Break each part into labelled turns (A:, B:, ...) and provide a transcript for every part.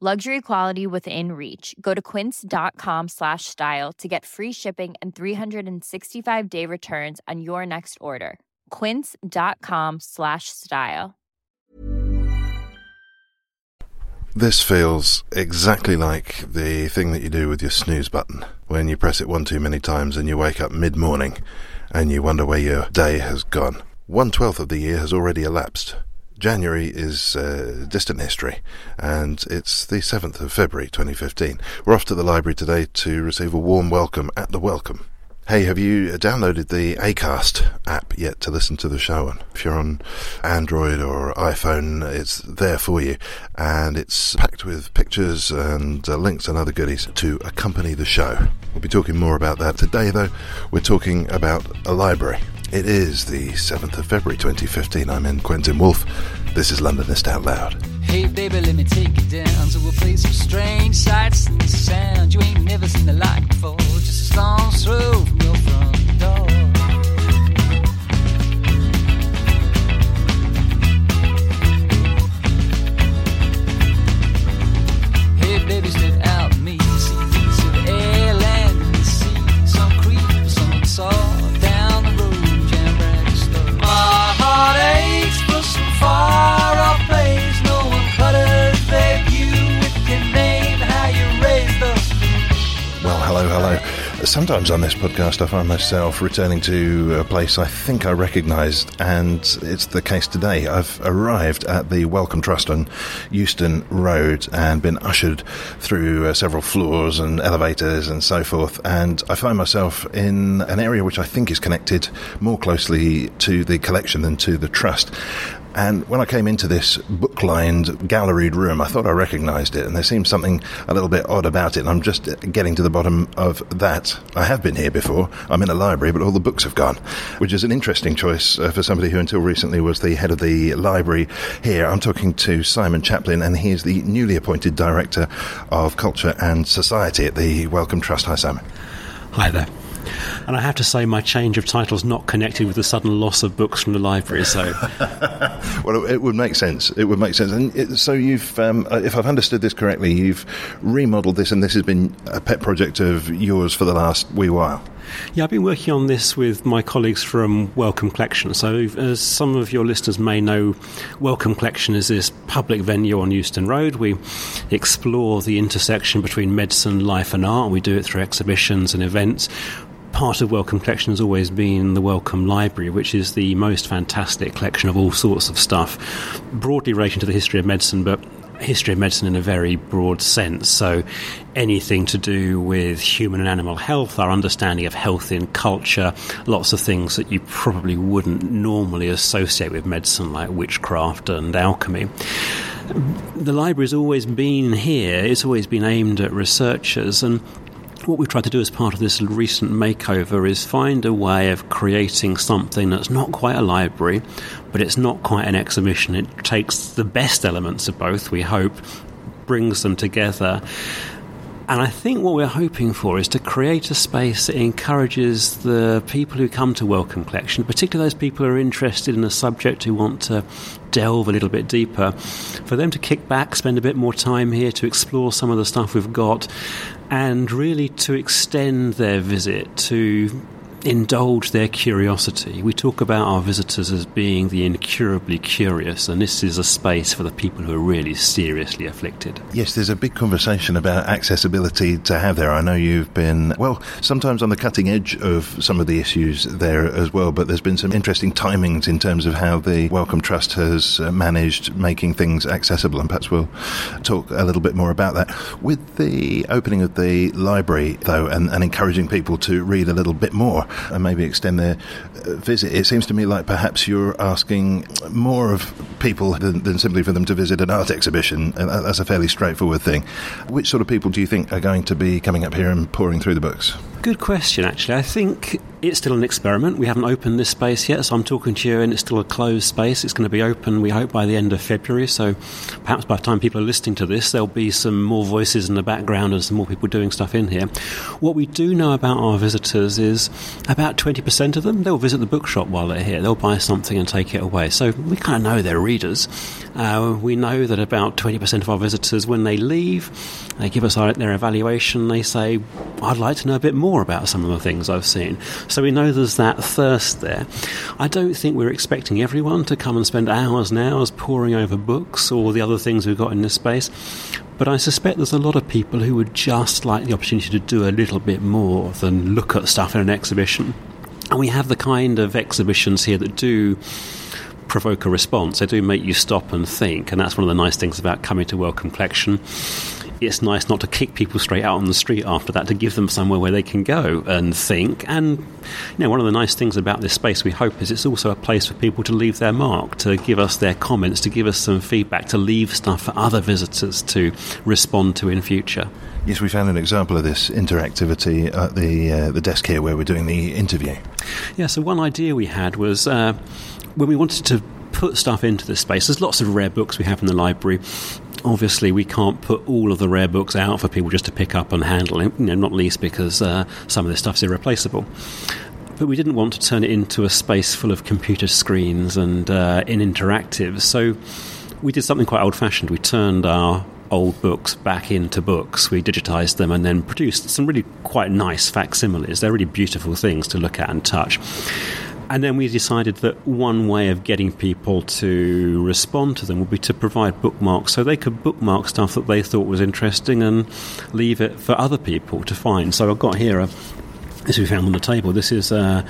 A: Luxury quality within reach. Go to quince.com slash style to get free shipping and 365 day returns on your next order. Quince.com slash style.
B: This feels exactly like the thing that you do with your snooze button when you press it one too many times and you wake up mid morning and you wonder where your day has gone. One twelfth of the year has already elapsed. January is uh, distant history, and it's the 7th of February 2015. We're off to the library today to receive a warm welcome at the welcome. Hey, have you downloaded the Acast app yet to listen to the show on? If you're on Android or iPhone, it's there for you, and it's packed with pictures and uh, links and other goodies to accompany the show. We'll be talking more about that today, though. We're talking about a library. It is the 7th of February 2015. I'm N Quentin Woolf. This is Londonist Out Loud.
C: Hey baby, let me take you down to a place of strange sights and sounds you ain't never seen the like before. Just a from your front door.
B: Sometimes on this podcast, I find myself returning to a place I think I recognised, and it's the case today. I've arrived at the Wellcome Trust on Euston Road and been ushered through uh, several floors and elevators and so forth, and I find myself in an area which I think is connected more closely to the collection than to the trust. And when I came into this book lined, galleried room, I thought I recognised it, and there seemed something a little bit odd about it. And I'm just getting to the bottom of that. I have been here before. I'm in a library, but all the books have gone, which is an interesting choice uh, for somebody who until recently was the head of the library here. I'm talking to Simon Chaplin, and he is the newly appointed Director of Culture and Society at the Wellcome Trust. Hi, Simon.
D: Hi there. And I have to say, my change of title is not connected with the sudden loss of books from the library. So,
B: well, it would make sense. It would make sense. And it, so, you've, um, if I've understood this correctly, you've remodeled this, and this has been a pet project of yours for the last wee while.
D: Yeah, I've been working on this with my colleagues from Wellcome Collection. So, as some of your listeners may know, Wellcome Collection is this public venue on Euston Road. We explore the intersection between medicine, life, and art. We do it through exhibitions and events part of Wellcome Collection has always been the Wellcome Library, which is the most fantastic collection of all sorts of stuff, broadly relating to the history of medicine, but history of medicine in a very broad sense. So, anything to do with human and animal health, our understanding of health in culture, lots of things that you probably wouldn't normally associate with medicine, like witchcraft and alchemy. The library has always been here, it's always been aimed at researchers, and what we've tried to do as part of this recent makeover is find a way of creating something that's not quite a library, but it's not quite an exhibition. It takes the best elements of both, we hope, brings them together. And I think what we're hoping for is to create a space that encourages the people who come to Wellcome Collection, particularly those people who are interested in a subject who want to delve a little bit deeper, for them to kick back, spend a bit more time here to explore some of the stuff we've got, and really to extend their visit to indulge their curiosity. We talk about our visitors as being the incurably curious, and this is a space for the people who are really seriously afflicted.
B: Yes, there's a big conversation about accessibility to have there. I know you've been, well, sometimes on the cutting edge of some of the issues there as well, but there's been some interesting timings in terms of how the Wellcome Trust has uh, managed making things accessible, and perhaps we'll talk a little bit more about that. With the opening of the library, though, and, and encouraging people to read a little bit more and maybe extend their uh, visit, it seems to me like perhaps you're asking more of people than, than simply for them to visit an art exhibition. And that's a fairly straightforward thing. Which sort of people do you think are going to be coming up here and pouring through the books?
D: Good question, actually. I think it's still an experiment. We haven't opened this space yet, so I'm talking to you, and it's still a closed space. It's going to be open, we hope, by the end of February. So perhaps by the time people are listening to this, there'll be some more voices in the background and some more people doing stuff in here. What we do know about our visitors is about 20% of them, they'll visit the bookshop while they're here. They'll buy something and take it away. So we kind of know they're readers. Uh, we know that about 20% of our visitors, when they leave, they give us our, their evaluation. They say, I'd like to know a bit more about some of the things I've seen. So we know there's that thirst there. I don't think we're expecting everyone to come and spend hours and hours poring over books or the other things we've got in this space. But I suspect there's a lot of people who would just like the opportunity to do a little bit more than look at stuff in an exhibition. And we have the kind of exhibitions here that do provoke a response. They do make you stop and think, and that's one of the nice things about coming to Wellcome Collection. It's nice not to kick people straight out on the street after that, to give them somewhere where they can go and think. And you know, one of the nice things about this space, we hope, is it's also a place for people to leave their mark, to give us their comments, to give us some feedback, to leave stuff for other visitors to respond to in future.
B: Yes, we found an example of this interactivity at the uh, the desk here where we're doing the interview.
D: Yeah, so one idea we had was uh, when we wanted to put stuff into this space, there's lots of rare books we have in the library. Obviously, we can't put all of the rare books out for people just to pick up and handle, you know, not least because uh, some of this stuff's irreplaceable. But we didn't want to turn it into a space full of computer screens and uh, in interactive. So we did something quite old fashioned. We turned our old books back into books. We digitized them and then produced some really quite nice facsimiles. They're really beautiful things to look at and touch. And then we decided that one way of getting people to respond to them would be to provide bookmarks so they could bookmark stuff that they thought was interesting and leave it for other people to find. So I've got here a this we found on the table. This is uh,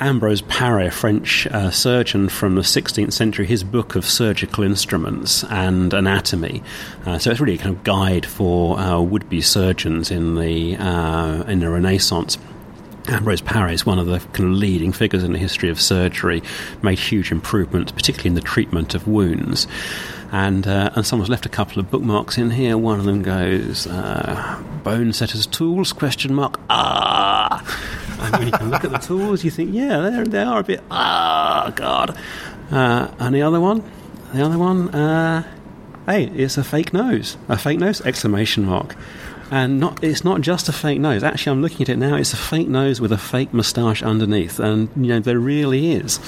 D: Ambrose Paré, a French uh, surgeon from the 16th century, his book of surgical instruments and anatomy. Uh, so it's really a kind of guide for uh, would-be surgeons in the uh, in the Renaissance. Ambrose Paré is one of the kind of leading figures in the history of surgery, made huge improvements, particularly in the treatment of wounds. And, uh, and someone's left a couple of bookmarks in here. One of them goes, uh, bone setters tools, question mark, ah. And when you can look at the tools, you think, yeah, they are a bit, ah, God. Uh, and the other one, the other one, uh, hey, it's a fake nose. A fake nose, exclamation mark and not it's not just a fake nose. Actually, I'm looking at it now. It's a fake nose with a fake moustache underneath, and you know there really is,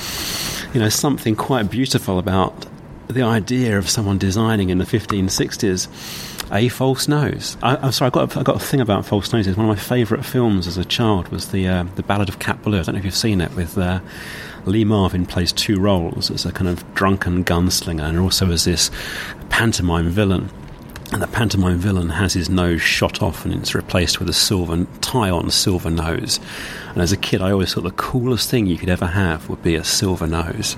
D: you know, something quite beautiful about the idea of someone designing in the 1560s a false nose. I, am sorry, I got got a thing about false noses. One of my favourite films as a child was the uh, the Ballad of Cat Ballou. I don't know if you've seen it with. Uh, Lee Marvin plays two roles as a kind of drunken gunslinger and also as this pantomime villain. And the pantomime villain has his nose shot off and it's replaced with a silver tie on silver nose. And as a kid, I always thought the coolest thing you could ever have would be a silver nose.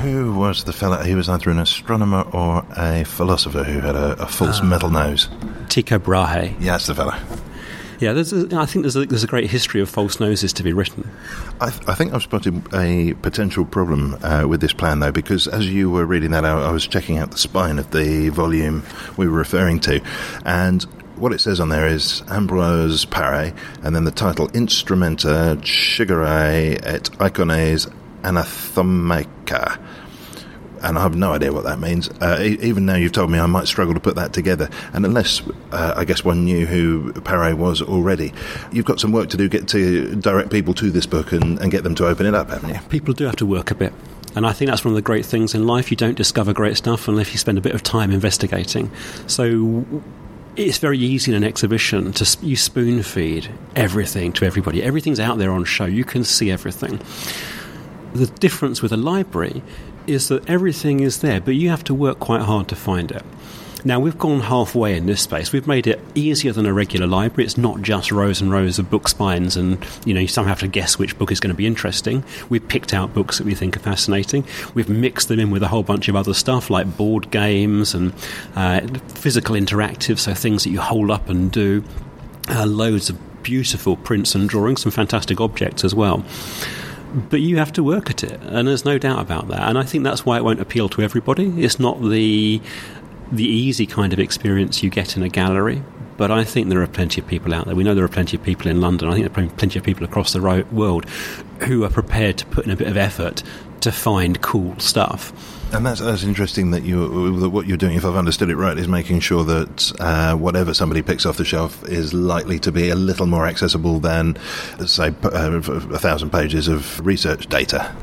B: Who was the fella? He was either an astronomer or a philosopher who had a, a false uh, metal nose.
D: Tycho Brahe.
B: Yeah, that's the fella.
D: Yeah, there's a, I think there's a, there's a great history of false noses to be written.
B: I, th- I think I've spotted a potential problem uh, with this plan, though, because as you were reading that out, I was checking out the spine of the volume we were referring to, and what it says on there is Ambrose Paré, and then the title Instrumenta Chirurgiae et Icones Anatomica and I have no idea what that means. Uh, even now you've told me, I might struggle to put that together. And unless uh, I guess one knew who Paré was already, you've got some work to do get to direct people to this book and, and get them to open it up, haven't you?
D: People do have to work a bit. And I think that's one of the great things in life. You don't discover great stuff unless you spend a bit of time investigating. So it's very easy in an exhibition to you spoon feed everything to everybody. Everything's out there on show. You can see everything. The difference with a library is that everything is there, but you have to work quite hard to find it. Now, we've gone halfway in this space. We've made it easier than a regular library. It's not just rows and rows of book spines, and you know, you somehow have to guess which book is going to be interesting. We've picked out books that we think are fascinating. We've mixed them in with a whole bunch of other stuff like board games and uh, physical interactive, so things that you hold up and do. Uh, loads of beautiful prints and drawings, some fantastic objects as well but you have to work at it, and there's no doubt about that. And I think that's why it won't appeal to everybody. It's not the the easy kind of experience you get in a gallery. But I think there are plenty of people out there. We know there are plenty of people in London. I think there are plenty of people across the world who are prepared to put in a bit of effort to find cool stuff.
B: And that's, that's interesting that you that what you're doing, if I've understood it right, is making sure that uh, whatever somebody picks off the shelf is likely to be a little more accessible than, say, uh, a thousand pages of research data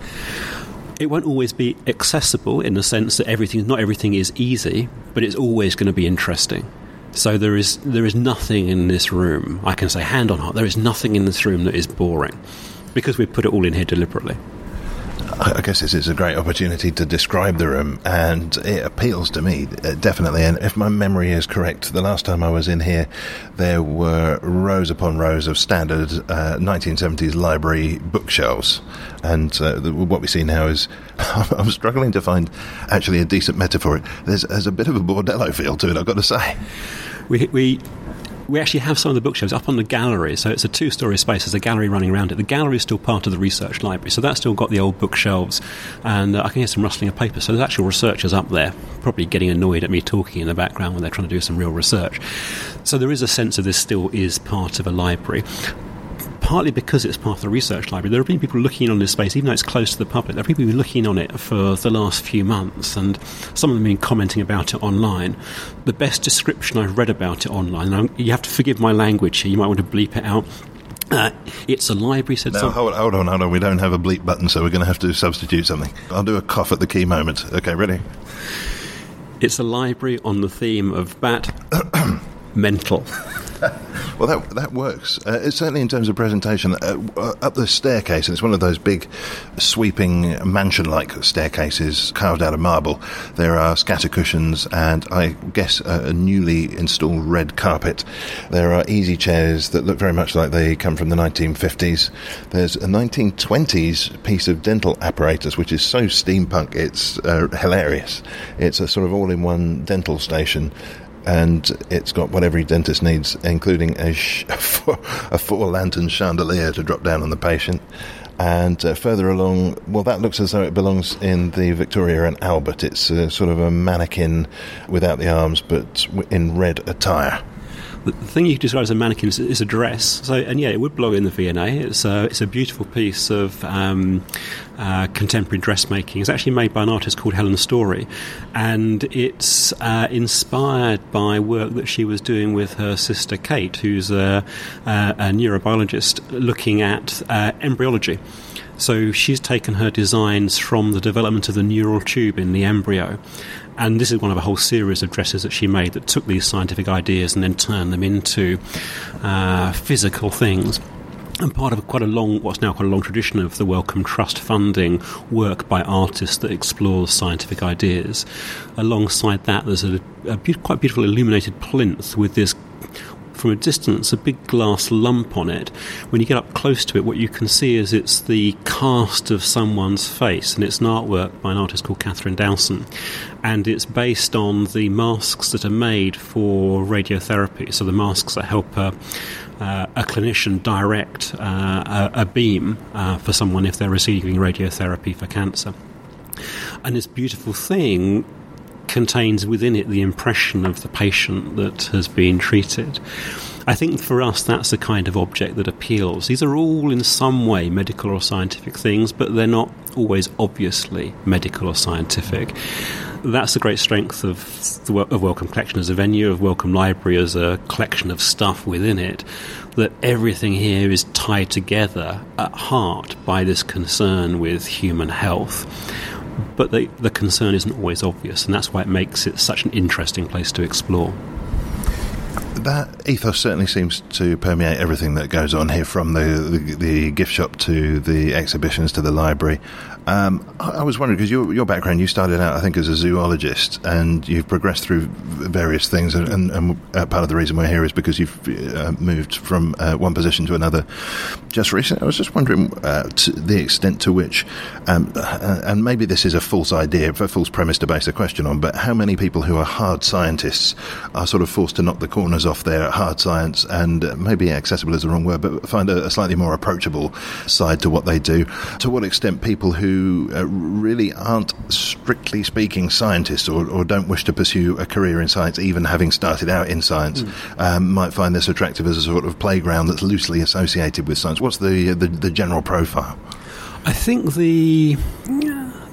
D: it won't always be accessible in the sense that everything, not everything is easy, but it's always going to be interesting. So there is there is nothing in this room. I can say hand on heart, there is nothing in this room that is boring, because we put it all in here deliberately.
B: I guess this is a great opportunity to describe the room, and it appeals to me uh, definitely. And if my memory is correct, the last time I was in here, there were rows upon rows of standard uh, 1970s library bookshelves, and uh, the, what we see now is I'm struggling to find actually a decent metaphor. There's, there's a bit of a bordello feel to it, I've got to say.
D: We, we we actually have some of the bookshelves up on the gallery. So it's a two story space. There's a gallery running around it. The gallery is still part of the research library. So that's still got the old bookshelves. And uh, I can hear some rustling of paper. So there's actual researchers up there, probably getting annoyed at me talking in the background when they're trying to do some real research. So there is a sense of this still is part of a library partly because it's part of the research library. There have been people looking on this space, even though it's close to the public. There have been people looking on it for the last few months, and some of them have been commenting about it online. The best description I've read about it online, and you have to forgive my language here, you might want to bleep it out. Uh, it's a library, said
B: hold, hold on, hold on. We don't have a bleep button, so we're going to have to substitute something. I'll do a cough at the key moment. Okay, ready?
D: It's a library on the theme of bat mental.
B: well, that that works. Uh, certainly in terms of presentation. Uh, uh, up the staircase, and it's one of those big, sweeping mansion-like staircases carved out of marble. There are scatter cushions and I guess a, a newly installed red carpet. There are easy chairs that look very much like they come from the 1950s. There's a 1920s piece of dental apparatus which is so steampunk it's uh, hilarious. It's a sort of all-in-one dental station and it's got what every dentist needs, including a, sh- a four lantern chandelier to drop down on the patient. And uh, further along, well, that looks as though it belongs in the Victoria and Albert. It's a, sort of a mannequin without the arms, but in red attire
D: the thing you could describe as a mannequin is, is, a dress. So, and yeah, it would belong in the V&A. It's a, it's a beautiful piece of um, uh, contemporary dressmaking. It's actually made by an artist called Helen Storey, and it's uh, inspired by work that she was doing with her sister Kate, who's a, a, a neurobiologist looking at uh, embryology. So she's taken her designs from the development of the neural tube in the embryo and this is one of a whole series of dresses that she made that took these scientific ideas and then turned them into uh, physical things and part of quite a long, what's now quite a long tradition of the Wellcome Trust funding work by artists that explores scientific ideas. Alongside that, there's a, a be- quite beautiful illuminated plinth with this from a distance a big glass lump on it. When you get up close to it, what you can see is it's the cast of someone's face, and it's an artwork by an artist called Katharine Dowson. And it's based on the masks that are made for radiotherapy, so the masks that help a, uh, a clinician direct uh, a, a, beam uh, for someone if they're receiving radiotherapy for cancer. And this beautiful thing contains within it the impression of the patient that has been treated. I think for us, that's the kind of object that appeals. These are all in some way medical or scientific things, but they're not always obviously medical or scientific. That's the great strength of, the, of Wellcome Collection as a venue, of Wellcome Library as a collection of stuff within it, that everything here is tied together at heart by this concern with human health but the, the concern isn't always obvious, and that's why it makes it such an interesting place to explore.
B: that ethos certainly seems to permeate everything that goes on here, from the, the, the gift shop to the exhibitions to the library. Um, I, was wondering because your, your background, you started out, I think, as a zoologist, and you've progressed through various things. And, and, and uh, part of the reason we're here is because you've uh, moved from uh, one position to another just recently. I was just wondering uh, the extent to which, um, uh, and maybe this is a false idea, a false premise to base a question on, but how many people who are hard scientists are sort of forced to knock the corners off their hard science and uh, maybe accessible is the wrong word, but find a, a slightly more approachable side to what they do? To what extent people who uh, really aren't strictly speaking scientists or, or, don't wish to pursue a career in science, even having started out in science, mm. um, might find this attractive as a sort of playground that's loosely associated with science. What's the, the, the general profile?
D: I think the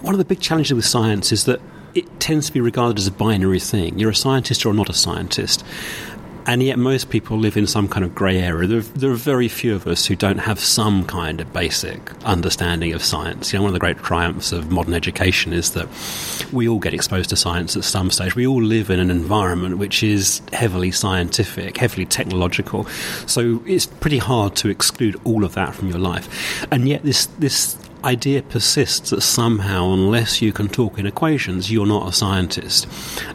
D: one of the big challenges with science is that it tends to be regarded as a binary thing. You're a scientist or not a scientist. And yet, most people live in some kind of grey area. There, there, are very few of us who don't have some kind of basic understanding of science. You know, one of the great triumphs of modern education is that we all get exposed to science at some stage. We all live in an environment which is heavily scientific, heavily technological. So it's pretty hard to exclude all of that from your life. And yet, this this idea persists that somehow, unless you can talk in equations, you're not a scientist.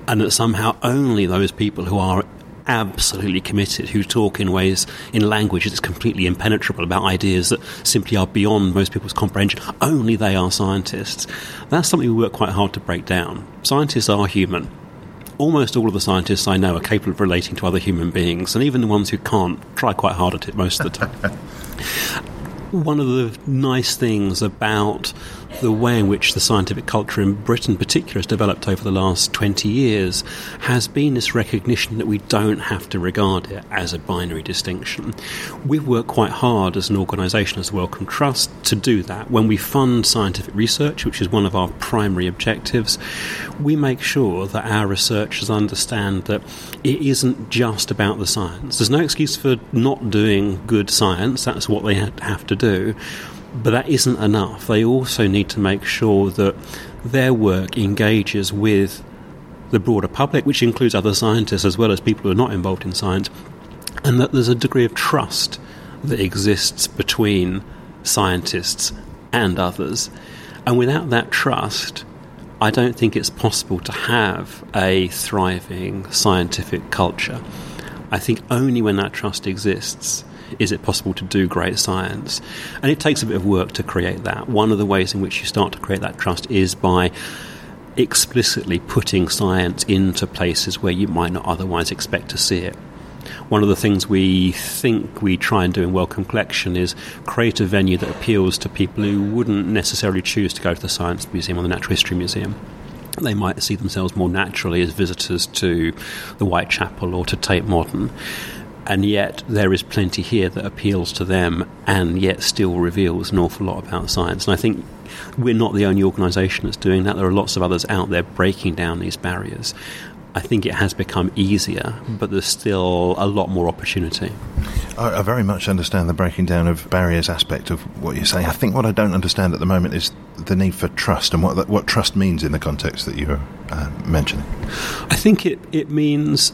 D: And that somehow only those people who are absolutely committed, who talk in ways, in language that's completely impenetrable about ideas that simply are beyond most people's comprehension. Only they are scientists. That's something we work quite hard to break down. Scientists are human. Almost all of the scientists I know are capable of relating to other human beings, and even the ones who can't try quite hard at it most of the time. One of the nice things about the way in which the scientific culture in Britain, in particular, has developed over the last 20 years has been this recognition that we don't have to regard it as a binary distinction. We've worked quite hard as an organisation, as the Wellcome Trust, to do that. When we fund scientific research, which is one of our primary objectives, we make sure that our researchers understand that it isn't just about the science. There's no excuse for not doing good science, that's what they have to do but that isn't enough. They also need to make sure that their work engages with the broader public, which includes other scientists as well as people who are not involved in science, and that there's a degree of trust that exists between scientists and others. And without that trust, I don't think it's possible to have a thriving scientific culture. I think only when that trust exists is it possible to do great science? And it takes a bit of work to create that. One of the ways in which you start to create that trust is by explicitly putting science into places where you might not otherwise expect to see it. One of the things we think we try and do in Wellcome Collection is create a venue that appeals to people who wouldn't necessarily choose to go to the Science Museum or the Natural History Museum they might see themselves more naturally as visitors to the Whitechapel or to Tate Modern and yet there is plenty here that appeals to them and yet still reveals an awful lot about science. And I think we're not the only organisation that's doing that. There are lots of others out there breaking down these barriers. I think it has become easier, but there's still a lot more opportunity.
B: I, I, very much understand the breaking down of barriers aspect of what you're saying. I think what I don't understand at the moment is the need for trust and what what trust means in the context that you're uh, mentioning.
D: I think it, it means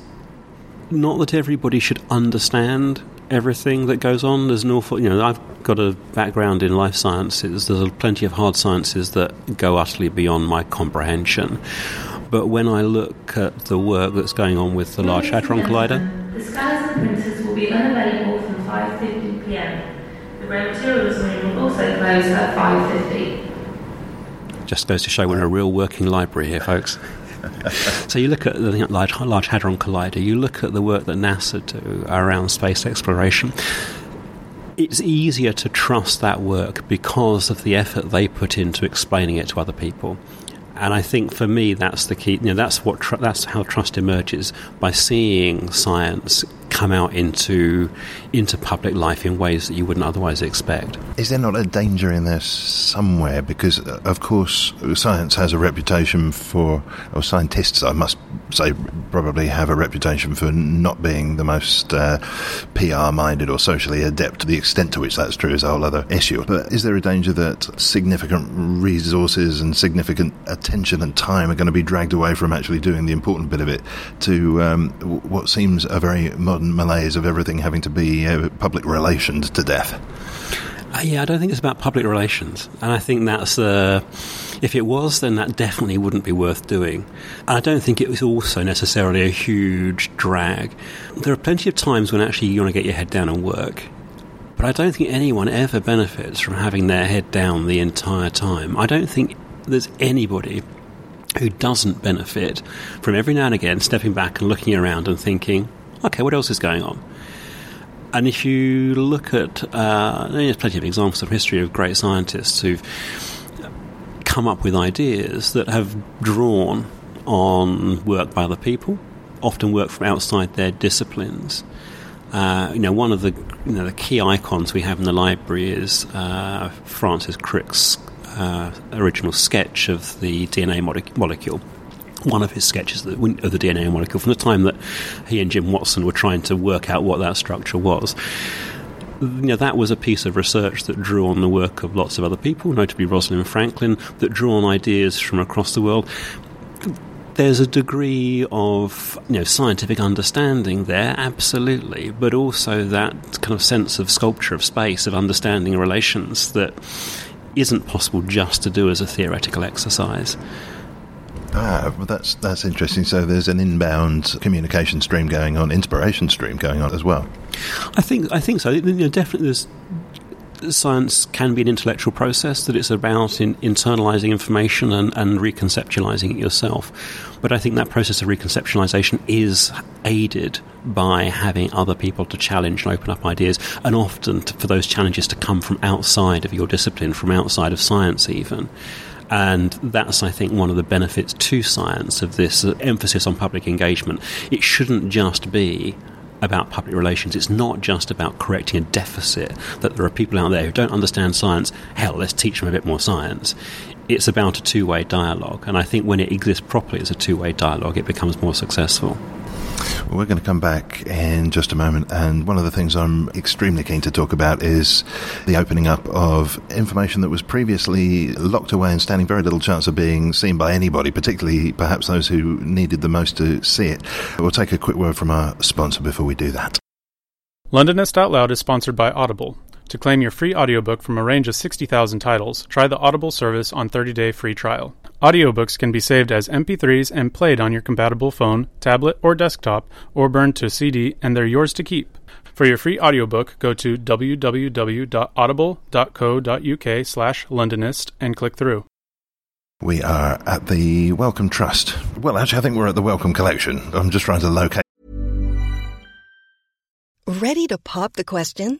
D: not that everybody should understand everything that goes on. There's an awful, you know, I've got a background in life sciences. There's plenty of hard sciences that go utterly beyond my comprehension. But when I look at the work that's going on with the Large Hadron Collider,
E: the scanners and printers will be unavailable from 5:50 p.m. The rare materials room will also close at 5:50.
D: Just goes to show we're in a real working library here, folks. so you look at the Large, Large Hadron Collider, you look at the work that NASA do around space exploration it's easier to trust that work because of the effort they put into explaining it to other people. And I think for me, that's the key. You know, that's what tr- that's how trust emerges by seeing science come out into into public life in ways that you wouldn't otherwise expect.
B: Is there not a danger in there somewhere? Because uh, of course, science has a reputation for, or scientists, I must say, probably have a reputation for not being the most uh, PR minded or socially adept. The extent to which that's true is a whole other issue. But is there a danger that significant resources and significant attention and time are going to be dragged away from actually doing the important bit of it to um, what seems a very modern malaise of everything having to be uh, public relations to death.
D: Uh, yeah, I don't think it's about public relations, and I think that's uh, if it was, then that definitely wouldn't be worth doing. And I don't think it was also necessarily a huge drag. There are plenty of times when actually you want to get your head down and work, but I don't think anyone ever benefits from having their head down the entire time. I don't think there's anybody who doesn't benefit from every now and again stepping back and looking around and thinking, okay, what else is going on? And if you look at, uh, there's plenty of examples of history of great scientists who've come up with ideas that have drawn on work by other people, often work from outside their disciplines. Uh, you know, one of the you know the key icons we have in the library is uh, Francis Crick's uh, original sketch of the DNA molecule. One of his sketches of the DNA molecule from the time that he and Jim Watson were trying to work out what that structure was. You know, that was a piece of research that drew on the work of lots of other people, notably Rosalind Franklin, that drew on ideas from across the world there's a degree of you know scientific understanding there, absolutely, but also that kind of sense of sculpture of space, of understanding relations that isn't possible just to do as a theoretical exercise.
B: Ah, well, that's that's interesting. So there's an inbound communication stream going on, inspiration stream going on as well.
D: I think I think so. You know, definitely, science can be an intellectual process, that it's about in, internalizing information and, and reconceptualizing it yourself. But I think that process of reconceptualization is aided by having other people to challenge and open up ideas, and often to, for those challenges to come from outside of your discipline, from outside of science, even. And that's, I think, one of the benefits to science of this emphasis on public engagement. It shouldn't just be about public relations. It's not just about correcting a deficit that there are people out there who don't understand science. Hell, let's teach them a bit more science. It's about a two way dialogue, and I think when it exists properly as a two way dialogue, it becomes more successful.
B: We're going to come back in just a moment, and one of the things I'm extremely keen to talk about is the opening up of information that was previously locked away and standing very little chance of being seen by anybody, particularly perhaps those who needed the most to see it. We'll take a quick word from our sponsor before we do that.
F: Londonist Out Loud is sponsored by Audible. To claim your free audiobook from a range of 60,000 titles, try the Audible service on 30-day free trial. Audiobooks can be saved as MP3s and played on your compatible phone, tablet, or desktop, or burned to CD, and they're yours to keep. For your free audiobook, go to www.audible.co.uk slash Londonist and click through.
B: We are at the Wellcome Trust. Well, actually, I think we're at the Wellcome Collection. I'm just trying to locate.
G: Ready to pop the question?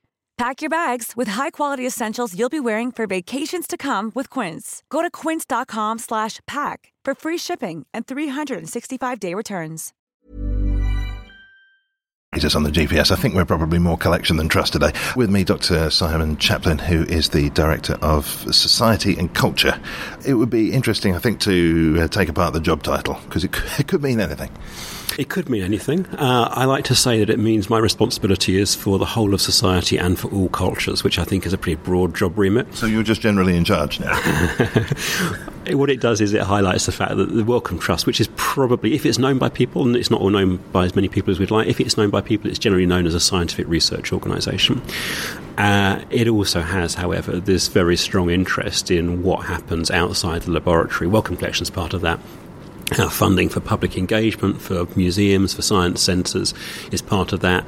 H: Pack your bags with high-quality essentials you'll be wearing for vacations to come with Quince. Go to quince.com slash pack for free shipping and 365-day returns.
B: Us on the GPS. I think we're probably more collection than trust today. With me, Dr. Simon Chaplin, who is the Director of Society and Culture. It would be interesting, I think, to uh, take apart the job title because it, it could mean anything.
D: It could mean anything. Uh, I like to say that it means my responsibility is for the whole of society and for all cultures, which I think is a pretty broad job remit.
B: So you're just generally in charge now.
D: what it does is it highlights the fact that the Wellcome Trust, which is probably, if it's known by people, and it's not all known by as many people as we'd like, if it's known by people, it's generally known as a scientific research organisation. Uh, it also has, however, this very strong interest in what happens outside the laboratory. Wellcome Collection is part of that. Our funding for public engagement, for museums, for science centres is part of that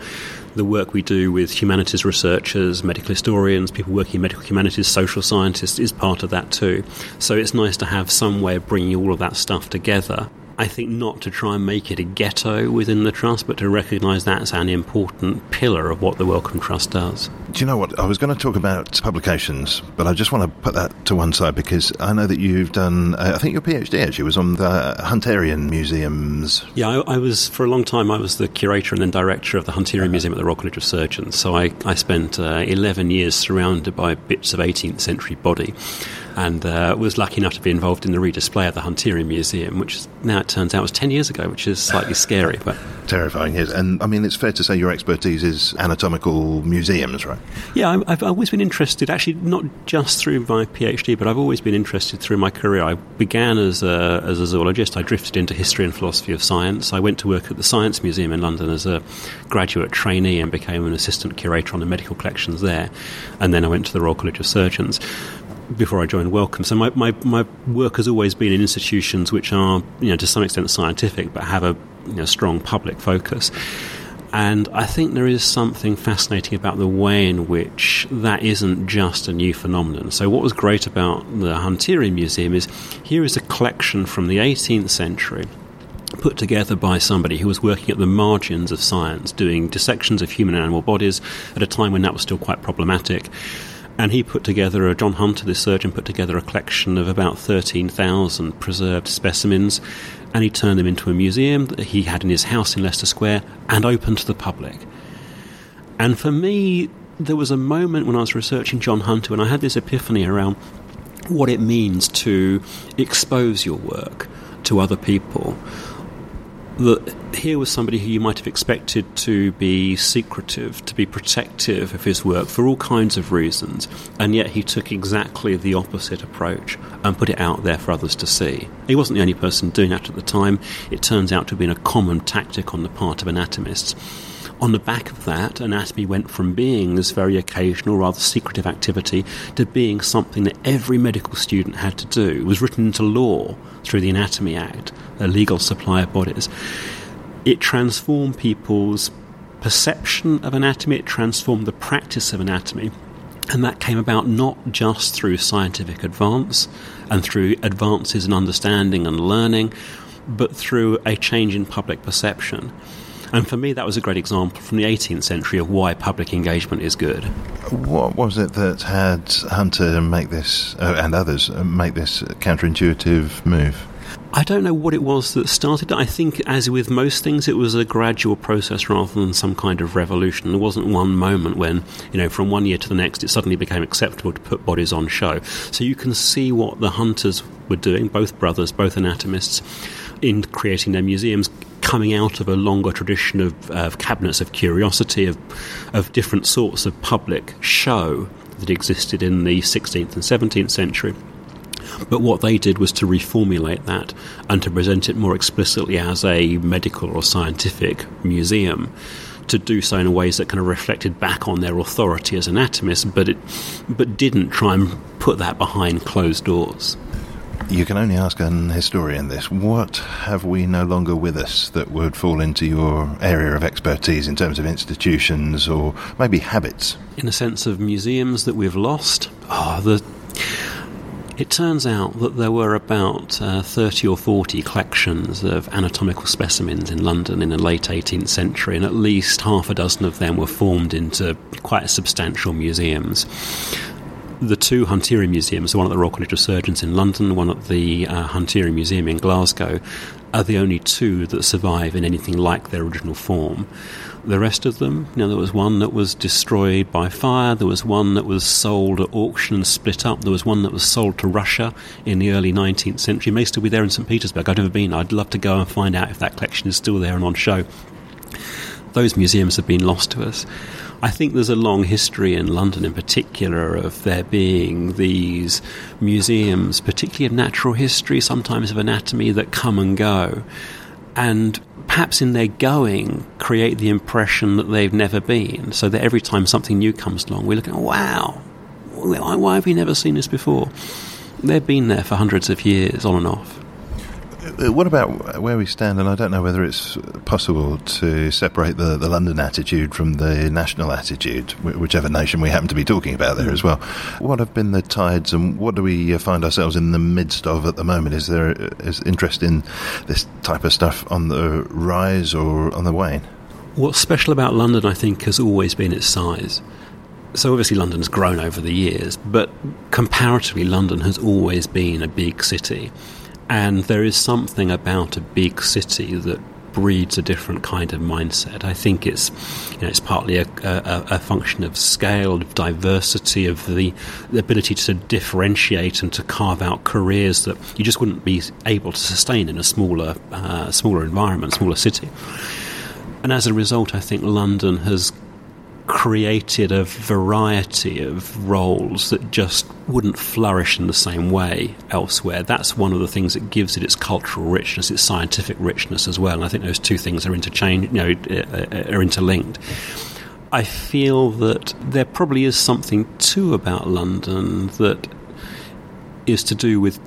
D: the work we do with humanities researchers, medical historians, people working in medical humanities, social scientists is part of that too. So it's nice to have some way of bringing all of that stuff together I think not to try and make it a ghetto within the trust, but to recognise that's an important pillar of what the Wellcome Trust does.
B: Do you know what? I was going to talk about publications, but I just want to put that to one side because I know that you've done, uh, I think your PhD actually was on the Hunterian Museums.
D: Yeah, I, I, was, for a long time, I was the curator and then director of the Hunterian Museum at the Royal College of Surgeons. So I, I spent uh, 11 years surrounded by bits of 18th century body and uh, was lucky enough to be involved in the redisplay at the Hunterian Museum, which now it turns out was 10 years ago, which is slightly scary. But
B: Terrifying, yes. And I mean, it's fair to say your expertise is anatomical museums, right?
D: Yeah, I've always been interested, actually, not just through my PhD, but I've always been interested through my career. I began as a, as a zoologist, I drifted into history and philosophy of science. I went to work at the Science Museum in London as a graduate trainee and became an assistant curator on the medical collections there. And then I went to the Royal College of Surgeons before I joined Wellcome. So my, my, my work has always been in institutions which are, you know, to some extent scientific, but have a you know, strong public focus. And I think there is something fascinating about the way in which that isn't just a new phenomenon. So, what was great about the Hunterian Museum is here is a collection from the 18th century put together by somebody who was working at the margins of science, doing dissections of human and animal bodies at a time when that was still quite problematic and he put together, a, John Hunter, this surgeon, put together a collection of about 13,000 preserved specimens, and he turned them into a museum that he had in his house in Leicester Square and open to the public. And for me, there was a moment when I was researching John Hunter and I had this epiphany around what it means to expose your work to other people that here was somebody who you might have expected to be secretive, to be protective of his work for all kinds of reasons, and yet he took exactly the opposite approach and put it out there for others to see. He wasn't the only person doing that at the time. It turns out to have been a common tactic on the part of anatomists. On the back of that, anatomy went from being this very occasional, rather secretive activity to being something that every medical student had to do. It was written into law through the Anatomy Act, a legal supply of bodies. It transformed people's perception of anatomy, it transformed the practice of anatomy. And that came about not just through scientific advance and through advances in understanding and learning, but through a change in public perception. And for me, that was a great example from the 18th century of why public engagement is good.
B: What was it that had Hunter make this, uh, and others, uh, make this counterintuitive move?
D: I don't know what it was that started I think, as with most things, it was a gradual process rather than some kind of revolution. There wasn't one moment when, you know, from one year to the next, it suddenly became acceptable to put bodies on show. So you can see what the hunters were doing, both brothers, both anatomists, in creating their museums coming out of a longer tradition of, of cabinets of curiosity, of, of different sorts of public show that existed in the 16th and 17th century. But what they did was to reformulate that and to present it more explicitly as a medical or scientific museum. To do so in ways that kind of reflected back on their authority as anatomists, but it, but didn't try and put that behind closed doors.
B: You can only ask an historian this. What have we no longer with us that would fall into your area of expertise in terms of institutions or maybe habits?
D: In a sense of museums that we've lost? Oh, the. It turns out that there were about uh, 30 or 40 collections of anatomical specimens in London in the late 18th century, and at least half a dozen of them were formed into quite substantial museums the two Hunterian museums, the one at the Royal College of Surgeons in London, one at the uh, Hunterian Museum in Glasgow, are the only two that survive in anything like their original form. The rest of them, you know, there was one that was destroyed by fire, there was one that was sold at auction and split up, there was one that was sold to Russia in the early 19th century. It may still be there in St. Petersburg. I've never been. I'd love to go and find out if that collection is still there and on show. Those museums have been lost to us. I think there's a long history in London, in particular, of there being these museums, particularly of natural history, sometimes of anatomy, that come and go. And perhaps in their going, create the impression that they've never been. So that every time something new comes along, we're looking, wow, why have we never seen this before? They've been there for hundreds of years, on and off.
B: Uh, what about where we stand? And I don't know whether it's possible to separate the, the London attitude from the national attitude, whichever nation we happen to be talking about there as well. What have been the tides, and what do we uh, find ourselves in the midst of at the moment? Is there uh, interest in this type of stuff on the rise or on the wane?
D: What's special about London, I think, has always been its size. So obviously London's grown over the years, but comparatively, London has always been a big city. And there is something about a big city that breeds a different kind of mindset. I think it's you know it's partly a, a, a function of scale, of diversity, of the, the, ability to differentiate and to carve out careers that you just wouldn't be able to sustain in a smaller uh, smaller environment, smaller city. And as a result, I think London has created a variety of roles that just wouldn't flourish in the same way elsewhere. That's one of the things that gives it its cultural richness, its scientific richness as well. And I think those two things are interchange, you know, uh, uh, are interlinked. I feel that there probably is something too about London that is to do with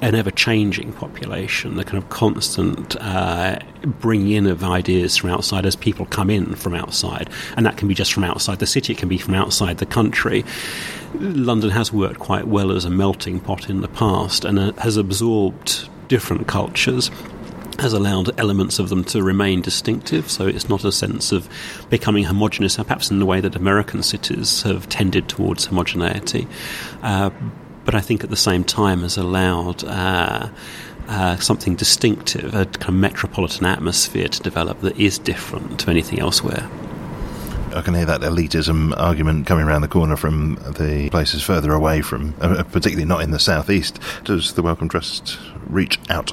D: an ever changing population, the kind of constant uh, bringing in of ideas from outside as people come in from outside. And that can be just from outside the city, it can be from outside the country. London has worked quite well as a melting pot in the past and uh, has absorbed different cultures has allowed elements of them to remain distinctive, so it's not a sense of becoming homogenous, perhaps in the way that American cities have tended towards homogeneity. Uh, but I think at the same time has allowed uh, uh, something distinctive, a kind of metropolitan atmosphere to develop that is different to anything elsewhere.
B: I can hear that elitism argument coming around the corner from the places further away from, uh, particularly not in the southeast. Does the Wellcome Trust reach out?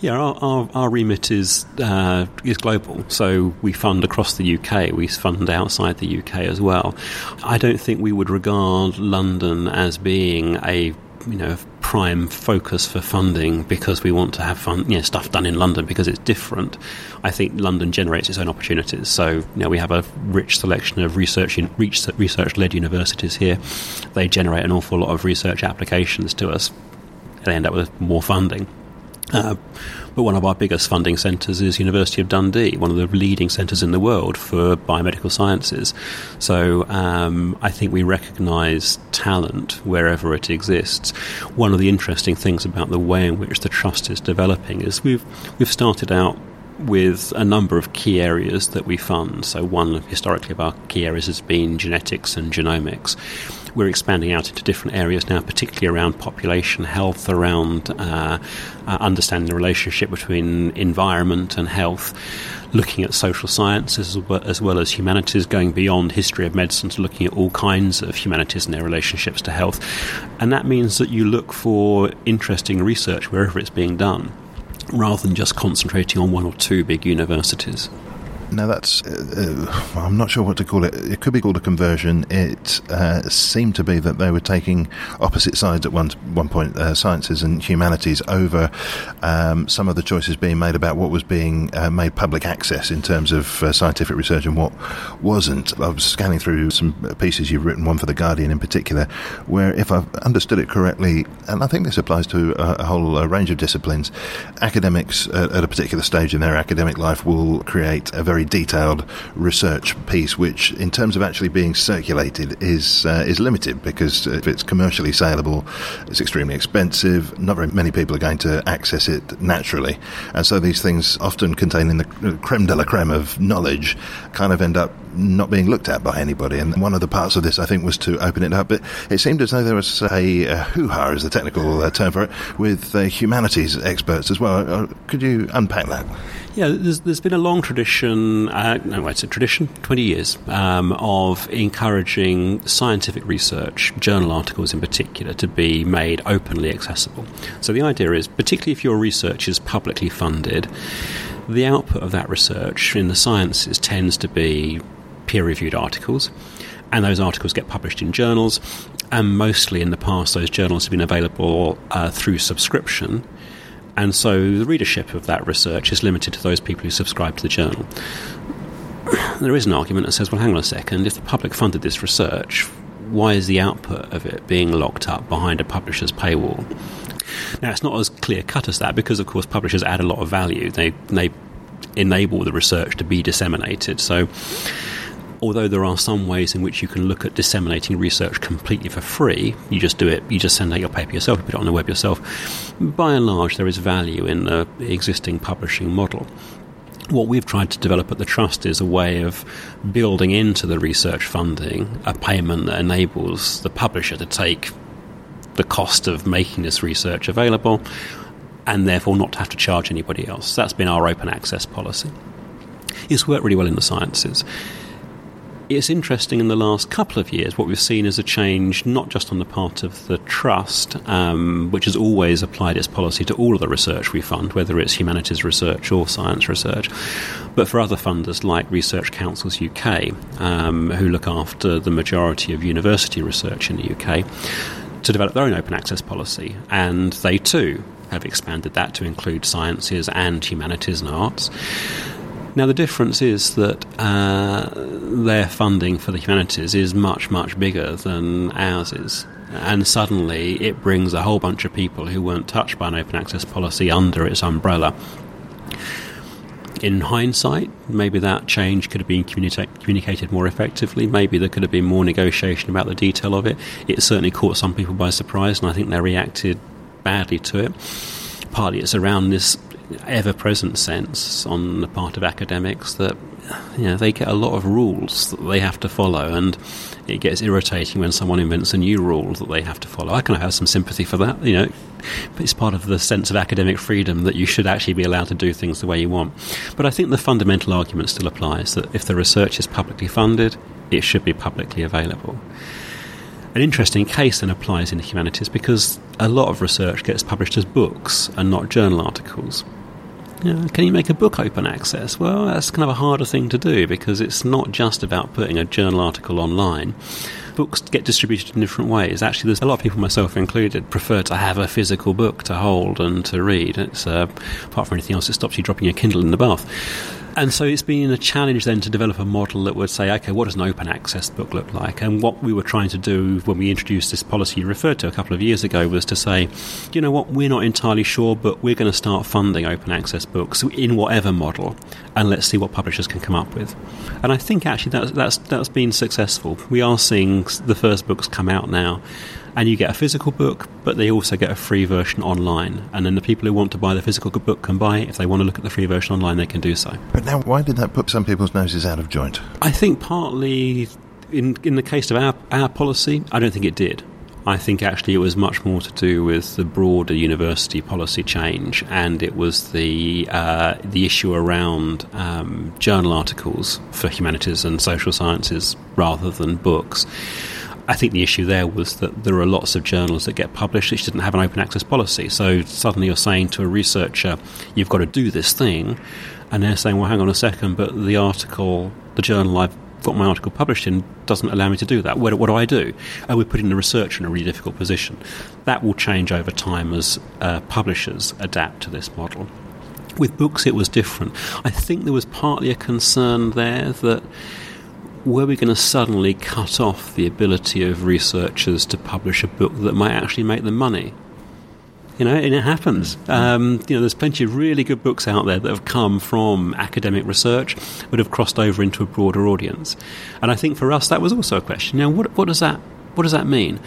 D: Yeah, our, our, our remit is uh, is global. So we fund across the UK. We fund outside the UK as well. I don't think we would regard London as being a you know prime focus for funding because we want to have fun, you know, stuff done in London because it's different. I think London generates its own opportunities. So you know, we have a rich selection of research in, research-led universities here. They generate an awful lot of research applications to us. They end up with more funding. Uh, but one of our biggest funding centres is University of Dundee, one of the leading centres in the world for biomedical sciences. So um, I think we recognise talent wherever it exists. One of the interesting things about the way in which the trust is developing is we've we've started out with a number of key areas that we fund. So, one historically of our key areas has been genetics and genomics we're expanding out into different areas now, particularly around population health, around uh, uh, understanding the relationship between environment and health, looking at social sciences as well, as well as humanities, going beyond history of medicine to looking at all kinds of humanities and their relationships to health. And that means that you look for interesting research wherever it's being done rather than just concentrating on one or two big universities.
B: Now that's uh, uh, I'm not sure what to call it. It could be called a conversion. It uh, seemed to be that they were taking opposite sides at one one point, uh, sciences and humanities, over um, some of the choices being made about what was being uh, made public access in terms of uh, scientific research and what wasn't. I was scanning through some pieces you've written, one for the Guardian in particular, where if I've understood it correctly, and I think this applies to a, a whole range of disciplines, academics at a particular stage in their academic life will create a very very detailed research piece, which, in terms of actually being circulated, is uh, is limited because if it's commercially saleable, it's extremely expensive. Not very many people are going to access it naturally, and so these things, often containing the creme de la creme of knowledge, kind of end up not being looked at by anybody. And one of the parts of this, I think, was to open it up. But it seemed as though there was a, a hoo-ha, is the technical uh, term for it, with uh, humanities experts as well. Uh, could you unpack that?
D: Yeah, there's, there's been a long tradition, uh, no, it's a tradition, 20 years, um, of encouraging scientific research, journal articles in particular, to be made openly accessible. So the idea is, particularly if your research is publicly funded, the output of that research in the sciences tends to be peer reviewed articles, and those articles get published in journals. And mostly in the past, those journals have been available uh, through subscription. And so the readership of that research is limited to those people who subscribe to the journal. There is an argument that says, well, hang on a second, if the public funded this research, why is the output of it being locked up behind a publisher's paywall? Now, it's not as clear cut as that because, of course, publishers add a lot of value. They, they enable the research to be disseminated. So, although there are some ways in which you can look at disseminating research completely for free, you just do it, you just send out your paper yourself, you put it on the web yourself. By and large, there is value in the existing publishing model. What we've tried to develop at the Trust is a way of building into the research funding a payment that enables the publisher to take the cost of making this research available and therefore not have to charge anybody else. That's been our open access policy. It's worked really well in the sciences. It's interesting in the last couple of years, what we've seen is a change not just on the part of the Trust, um, which has always applied its policy to all of the research we fund, whether it's humanities research or science research, but for other funders like Research Councils UK, um, who look after the majority of university research in the UK, to develop their own open access policy. And they too have expanded that to include sciences and humanities and arts. Now, the difference is that uh, their funding for the humanities is much, much bigger than ours is. And suddenly it brings a whole bunch of people who weren't touched by an open access policy under its umbrella. In hindsight, maybe that change could have been communica- communicated more effectively. Maybe there could have been more negotiation about the detail of it. It certainly caught some people by surprise, and I think they reacted badly to it. Partly it's around this ever present sense on the part of academics that you know, they get a lot of rules that they have to follow, and it gets irritating when someone invents a new rule that they have to follow. I of have some sympathy for that, you know. It's part of the sense of academic freedom that you should actually be allowed to do things the way you want. But I think the fundamental argument still applies that if the research is publicly funded, it should be publicly available. An interesting case then applies in the humanities because a lot of research gets published as books and not journal articles. Can you make a book open access? Well, that's kind of a harder thing to do because it's not just about putting a journal article online. Books get distributed in different ways. Actually, there's a lot of people, myself included, prefer to have a physical book to hold and to read. It's uh, apart from anything else, it stops you dropping your Kindle in the bath. And so it's been a challenge then to develop a model that would say, okay, what does an open access book look like? And what we were trying to do when we introduced this policy you referred to a couple of years ago was to say, you know what, we're not entirely sure, but we're going to start funding open access books in whatever model, and let's see what publishers can come up with. And I think actually that's, that's, that's been successful. We are seeing the first books come out now and you get a physical book, but they also get a free version online. And then the people who want to buy the physical book can buy it. If they want to look at the free version online, they can do so.
B: But now, why did that put some people's noses out of joint?
D: I think partly, in in the case of our our policy, I don't think it did. I think actually it was much more to do with the broader university policy change, and it was the uh, the issue around um, journal articles for humanities and social sciences rather than books. I think the issue there was that there are lots of journals that get published which didn't have an open access policy. So suddenly you're saying to a researcher, you've got to do this thing, and they're saying, well, hang on a second, but the article, the journal I've got my article published in doesn't allow me to do that. What, what do I do? And we're putting the researcher in a really difficult position. That will change over time as uh, publishers adapt to this model. With books, it was different. I think there was partly a concern there that were we going to suddenly cut off the ability of researchers to publish a book that might actually make them money? You know, and it happens. Um, you know, there's plenty of really good books out there that have come from academic research, but have crossed over into a broader audience. And I think for us, that was also a question. Now, what, what does that what does that mean?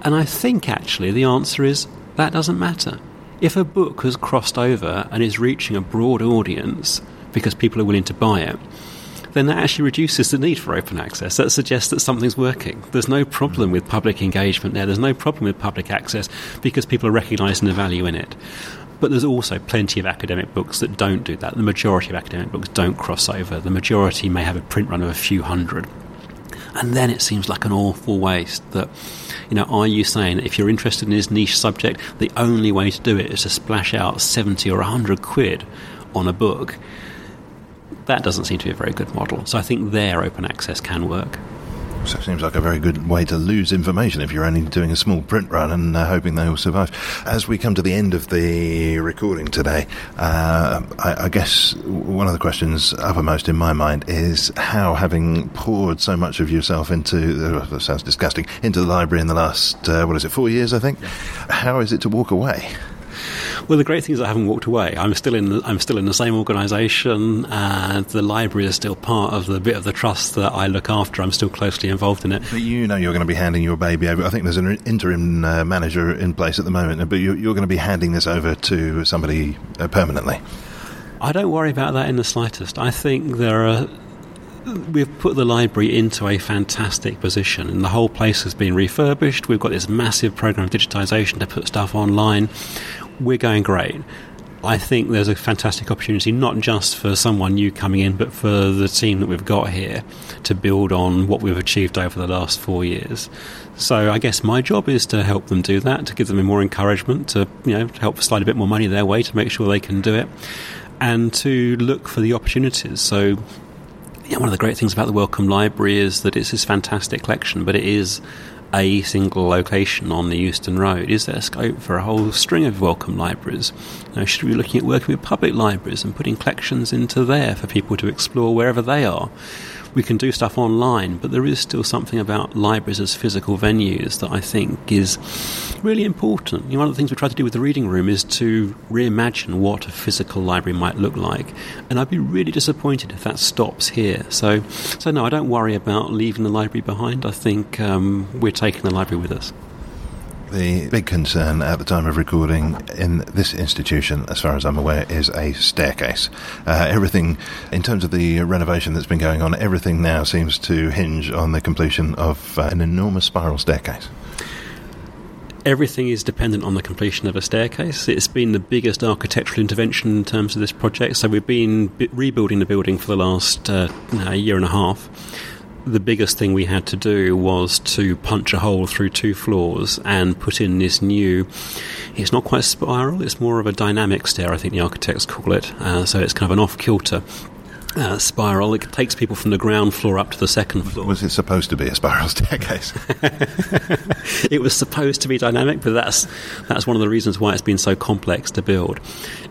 D: And I think actually the answer is that doesn't matter. If a book has crossed over and is reaching a broad audience because people are willing to buy it, then that actually reduces the need for open access. That suggests that something's working. There's no problem with public engagement there. There's no problem with public access because people are recognising the value in it. But there's also plenty of academic books that don't do that. The majority of academic books don't cross over. The majority may have a print run of a few hundred. And then it seems like an awful waste that, you know, are you saying if you're interested in this niche subject, the only way to do it is to splash out 70 or 100 quid on a book? That doesn't seem to be a very good model. So I think there open access can work.
B: So it seems like a very good way to lose information if you're only doing a small print run and uh, hoping they will survive. As we come to the end of the recording today, uh, I, I, guess one of the questions uppermost in my mind is how, having poured so much of yourself into, uh, sounds disgusting, into the library in the last, uh, what is it, four years, I think, how is it to walk away?
D: Well, the great thing is I haven't walked away. I'm still in. The, I'm still in the same organisation, and the library is still part of the bit of the trust that I look after. I'm still closely involved in it.
B: But you know, you're going to be handing your baby over. I think there's an interim uh, manager in place at the moment, but you're, you're going to be handing this over to somebody uh, permanently.
D: I don't worry about that in the slightest. I think there are we've put the library into a fantastic position, and the whole place has been refurbished. We've got this massive program of digitisation to put stuff online we're going great. I think there's a fantastic opportunity, not just for someone new coming in, but for the team that we've got here to build on what we've achieved over the last four years. So I guess my job is to help them do that, to give them more encouragement, to you know help slide a bit more money their way to make sure they can do it, and to look for the opportunities. So one of the great things about the Wellcome Library is that it's this fantastic collection, but it is a single location on the Euston Road? Is there scope for a whole string of Wellcome libraries? Now, should we be looking at working with public libraries and putting collections into there for people to explore wherever they are? We can do stuff online, but there is still something about libraries as physical venues that I think is really important. You know, one of the things we try to do with the reading room is to reimagine what a physical library might look like, and I'd be really disappointed if that stops here. So, so no, I don't worry about leaving the library behind. I think um, we're taking the library with us.
B: The big concern at the time of recording in this institution, as far as I'm aware, is a staircase. Uh, everything, in terms of the renovation that's been going on, everything now seems to hinge on the completion of uh, an enormous spiral staircase.
D: Everything is dependent on the completion of a staircase. It's been the biggest architectural intervention in terms of this project. So we've been rebuilding the building for the last uh, year and a half the biggest thing we had to do was to punch a hole through two floors and put in this new. It's not quite a spiral; it's more of a dynamic stair. I think the architects call it. Uh, so it's kind of an off kilter. Uh, spiral. It takes people from the ground floor up to the second floor.
B: Was it supposed to be a spiral staircase?
D: it was supposed to be dynamic, but that's that's one of the reasons why it's been so complex to build.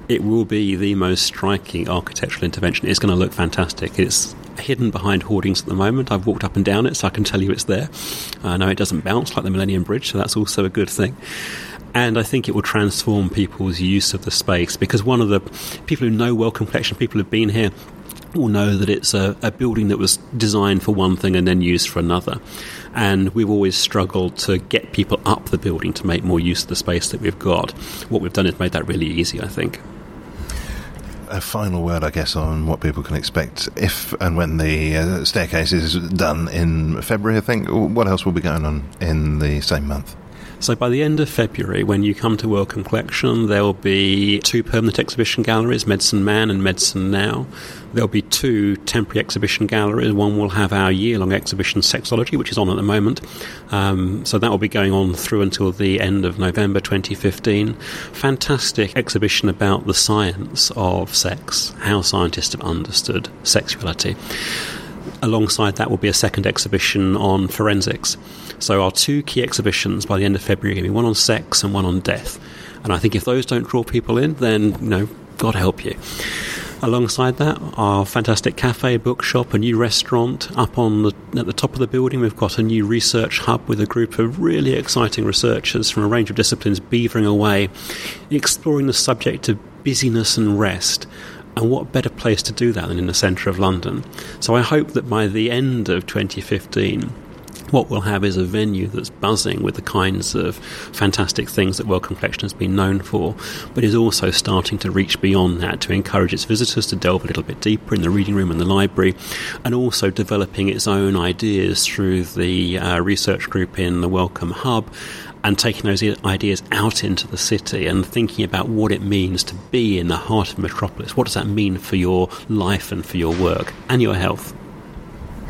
D: It will be the most striking architectural intervention. It's going to look fantastic. It's hidden behind hoardings at the moment. I've walked up and down it, so I can tell you it's there. Uh, I know it doesn't bounce like the Millennium Bridge, so that's also a good thing. And I think it will transform people's use of the space because one of the people who know Wellcome Collection, people who've been here, will know that it's a, a, building that was designed for one thing and then used for another. And we've always struggled to get people up the building to make more use of the space that we've got. What we've done is made that really easy, I think
B: a final word, I guess, on what people can expect if and when the uh, staircase is done in February, I think. What else will be going on in the same month?
D: So by the end of February, when you come to Wellcome Collection, there will be two permanent exhibition galleries, Medicine Man and Medicine Now. There'll be two temporary exhibition galleries. One will have our year-long exhibition Sexology, which is on at the moment. Um, so that will be going on through until the end of November 2015. Fantastic exhibition about the science of sex, how scientists have understood sexuality. Alongside that will be a second exhibition on forensics. So our two key exhibitions by the end of February are going to be one on sex and one on death. And I think if those don't draw people in, then you know, God help you. Alongside that, our fantastic cafe, bookshop, a new restaurant. Up on the at the top of the building, we've got a new research hub with a group of really exciting researchers from a range of disciplines beavering away, exploring the subject of busyness and rest. And what better place to do that than in the centre of London? So I hope that by the end of 2015, what we'll have is a venue that's buzzing with the kinds of fantastic things that Wellcome Collection has been known for, but is also starting to reach beyond that to encourage its visitors to delve a little bit deeper in the reading room and the library, and also developing its own ideas through the uh, research group in the Wellcome Hub and taking those ideas out into the city and thinking about what it means to be in the heart of metropolis. What does that mean for your life and for your work and your health?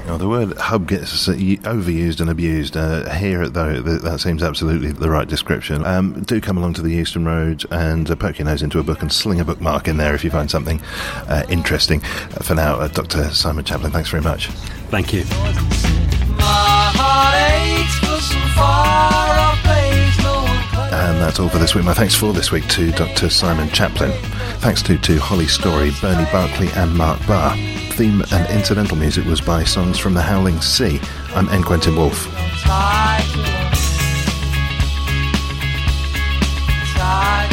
B: Now, the word hub gets overused and abused. Uh, here, though, that seems absolutely the right description. Um, do come along to the Euston Road and uh, poke your nose into a book and sling a bookmark in there if you find something uh, interesting. Uh, for now, uh, Dr. Simon Chaplin, thanks very much.
D: Thank you.
B: And that's all for this week. My thanks for this week to Dr. Simon Chaplin. Thanks to, to Holly Story, Bernie Barkley, and Mark Barr. Theme and incidental music was by Songs from the Howling Sea. I'm N. Quentin Woolf.
H: Want